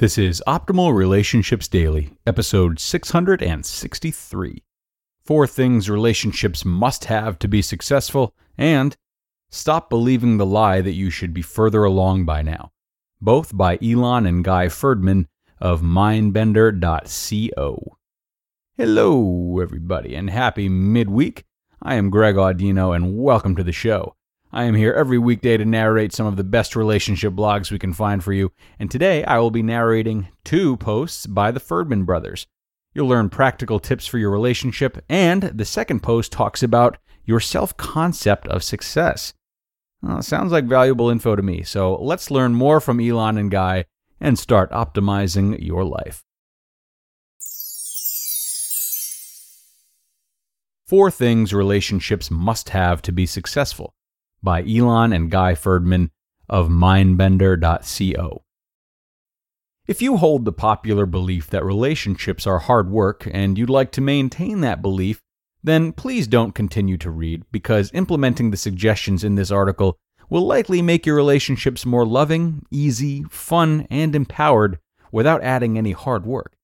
This is Optimal Relationships Daily, episode 663. Four things relationships must have to be successful, and Stop Believing the Lie That You Should Be Further Along by Now, both by Elon and Guy Ferdman of mindbender.co. Hello, everybody, and happy midweek. I am Greg Audino, and welcome to the show. I am here every weekday to narrate some of the best relationship blogs we can find for you, and today I will be narrating two posts by the Ferdman brothers. You'll learn practical tips for your relationship, and the second post talks about your self concept of success. Well, sounds like valuable info to me, so let's learn more from Elon and Guy and start optimizing your life. Four things relationships must have to be successful by Elon and Guy Ferdman of mindbender.co. If you hold the popular belief that relationships are hard work and you'd like to maintain that belief, then please don't continue to read because implementing the suggestions in this article will likely make your relationships more loving, easy, fun, and empowered without adding any hard work.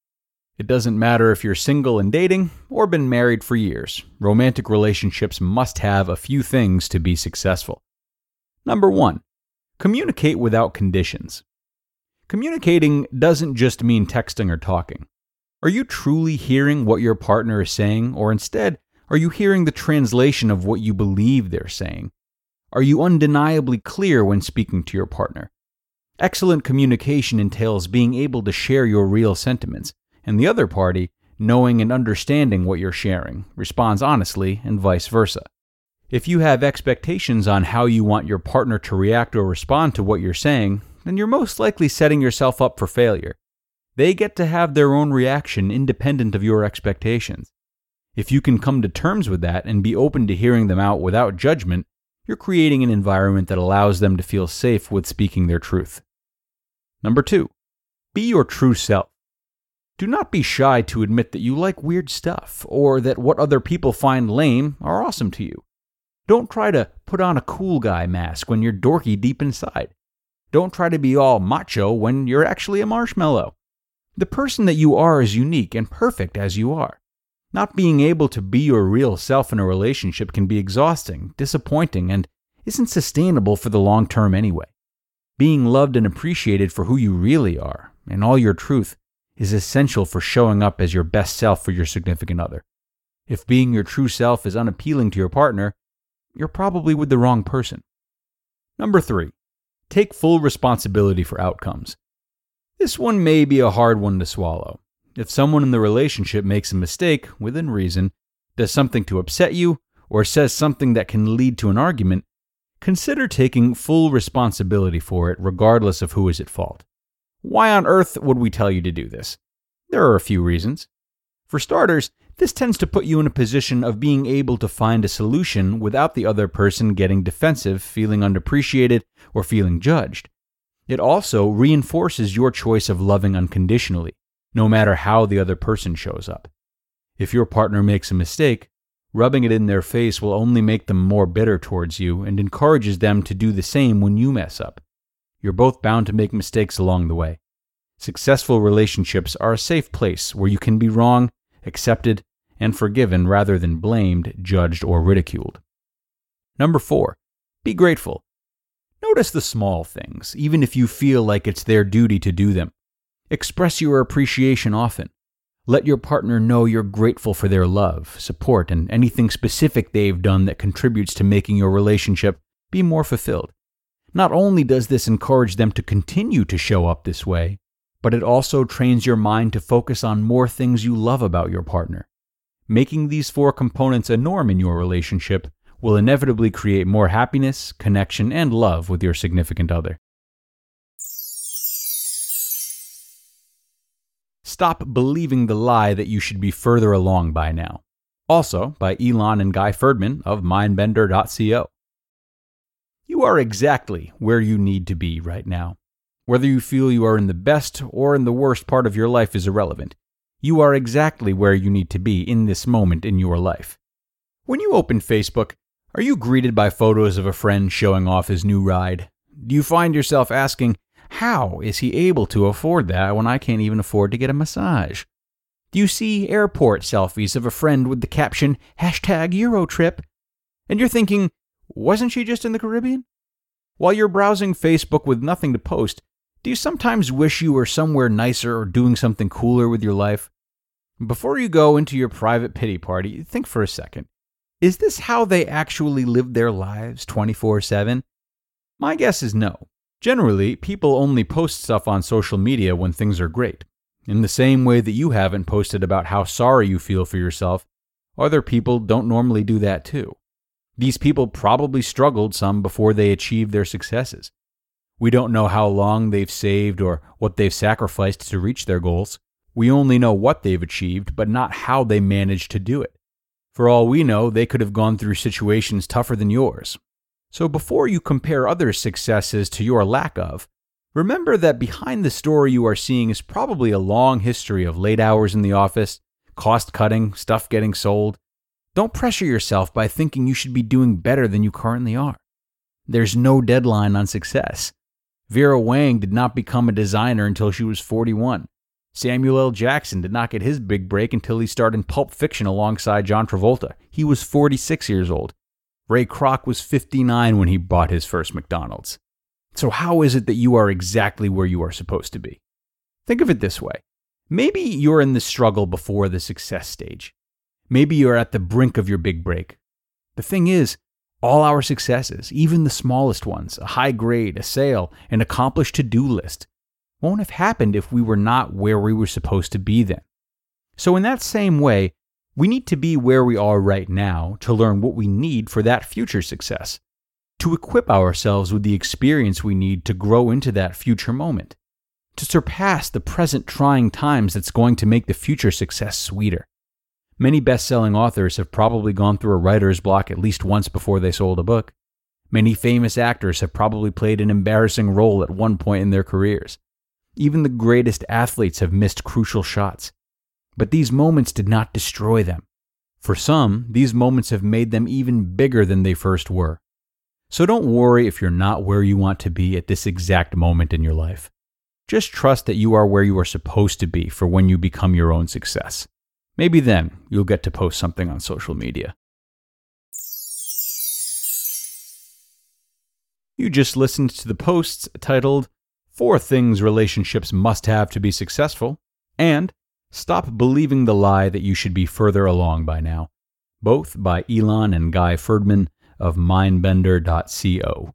It doesn't matter if you're single and dating or been married for years, romantic relationships must have a few things to be successful. Number one, communicate without conditions. Communicating doesn't just mean texting or talking. Are you truly hearing what your partner is saying, or instead, are you hearing the translation of what you believe they're saying? Are you undeniably clear when speaking to your partner? Excellent communication entails being able to share your real sentiments and the other party, knowing and understanding what you're sharing, responds honestly, and vice versa. If you have expectations on how you want your partner to react or respond to what you're saying, then you're most likely setting yourself up for failure. They get to have their own reaction independent of your expectations. If you can come to terms with that and be open to hearing them out without judgment, you're creating an environment that allows them to feel safe with speaking their truth. Number two, be your true self. Do not be shy to admit that you like weird stuff or that what other people find lame are awesome to you. Don't try to put on a cool guy mask when you're dorky deep inside. Don't try to be all macho when you're actually a marshmallow. The person that you are is unique and perfect as you are. Not being able to be your real self in a relationship can be exhausting, disappointing, and isn't sustainable for the long term anyway. Being loved and appreciated for who you really are, and all your truth, is essential for showing up as your best self for your significant other. If being your true self is unappealing to your partner, you're probably with the wrong person. Number three, take full responsibility for outcomes. This one may be a hard one to swallow. If someone in the relationship makes a mistake, within reason, does something to upset you, or says something that can lead to an argument, consider taking full responsibility for it regardless of who is at fault. Why on earth would we tell you to do this? There are a few reasons. For starters, this tends to put you in a position of being able to find a solution without the other person getting defensive, feeling unappreciated, or feeling judged. It also reinforces your choice of loving unconditionally, no matter how the other person shows up. If your partner makes a mistake, rubbing it in their face will only make them more bitter towards you and encourages them to do the same when you mess up. You're both bound to make mistakes along the way. Successful relationships are a safe place where you can be wrong, accepted, and forgiven rather than blamed, judged, or ridiculed. Number four, be grateful. Notice the small things, even if you feel like it's their duty to do them. Express your appreciation often. Let your partner know you're grateful for their love, support, and anything specific they've done that contributes to making your relationship be more fulfilled. Not only does this encourage them to continue to show up this way, but it also trains your mind to focus on more things you love about your partner. Making these four components a norm in your relationship will inevitably create more happiness, connection, and love with your significant other. Stop believing the lie that you should be further along by now. Also by Elon and Guy Ferdman of mindbender.co. You are exactly where you need to be right now. Whether you feel you are in the best or in the worst part of your life is irrelevant. You are exactly where you need to be in this moment in your life. When you open Facebook, are you greeted by photos of a friend showing off his new ride? Do you find yourself asking, how is he able to afford that when I can't even afford to get a massage? Do you see airport selfies of a friend with the caption, hashtag Eurotrip? And you're thinking, wasn't she just in the Caribbean? While you're browsing Facebook with nothing to post, do you sometimes wish you were somewhere nicer or doing something cooler with your life? Before you go into your private pity party, think for a second. Is this how they actually live their lives 24 7? My guess is no. Generally, people only post stuff on social media when things are great. In the same way that you haven't posted about how sorry you feel for yourself, other people don't normally do that too. These people probably struggled some before they achieved their successes. We don't know how long they've saved or what they've sacrificed to reach their goals. We only know what they've achieved, but not how they managed to do it. For all we know, they could have gone through situations tougher than yours, so before you compare other successes to your lack of, remember that behind the story you are seeing is probably a long history of late hours in the office, cost cutting, stuff getting sold. Don't pressure yourself by thinking you should be doing better than you currently are. There's no deadline on success. Vera Wang did not become a designer until she was 41. Samuel L. Jackson did not get his big break until he starred in Pulp Fiction alongside John Travolta. He was 46 years old. Ray Kroc was 59 when he bought his first McDonald's. So, how is it that you are exactly where you are supposed to be? Think of it this way maybe you're in the struggle before the success stage. Maybe you're at the brink of your big break. The thing is, all our successes, even the smallest ones, a high grade, a sale, an accomplished to do list, won't have happened if we were not where we were supposed to be then. So, in that same way, we need to be where we are right now to learn what we need for that future success, to equip ourselves with the experience we need to grow into that future moment, to surpass the present trying times that's going to make the future success sweeter. Many best selling authors have probably gone through a writer's block at least once before they sold a book. Many famous actors have probably played an embarrassing role at one point in their careers. Even the greatest athletes have missed crucial shots. But these moments did not destroy them. For some, these moments have made them even bigger than they first were. So don't worry if you're not where you want to be at this exact moment in your life. Just trust that you are where you are supposed to be for when you become your own success. Maybe then you'll get to post something on social media. You just listened to the posts titled Four Things Relationships Must Have to Be Successful and Stop Believing the Lie That You Should Be Further Along by Now, both by Elon and Guy Ferdman of mindbender.co.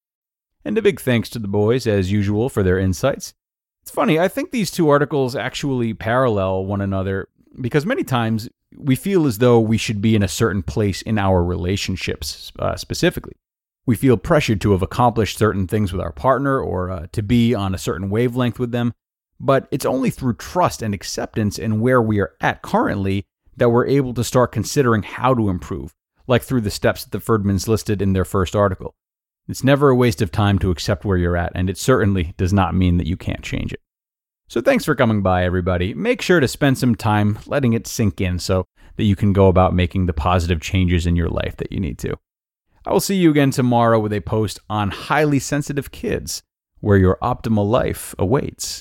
And a big thanks to the boys, as usual, for their insights. It's funny, I think these two articles actually parallel one another because many times we feel as though we should be in a certain place in our relationships uh, specifically. We feel pressured to have accomplished certain things with our partner or uh, to be on a certain wavelength with them. But it's only through trust and acceptance in where we are at currently that we're able to start considering how to improve, like through the steps that the Ferdmans listed in their first article. It's never a waste of time to accept where you're at, and it certainly does not mean that you can't change it. So thanks for coming by, everybody. Make sure to spend some time letting it sink in so that you can go about making the positive changes in your life that you need to. I will see you again tomorrow with a post on highly sensitive kids, where your optimal life awaits.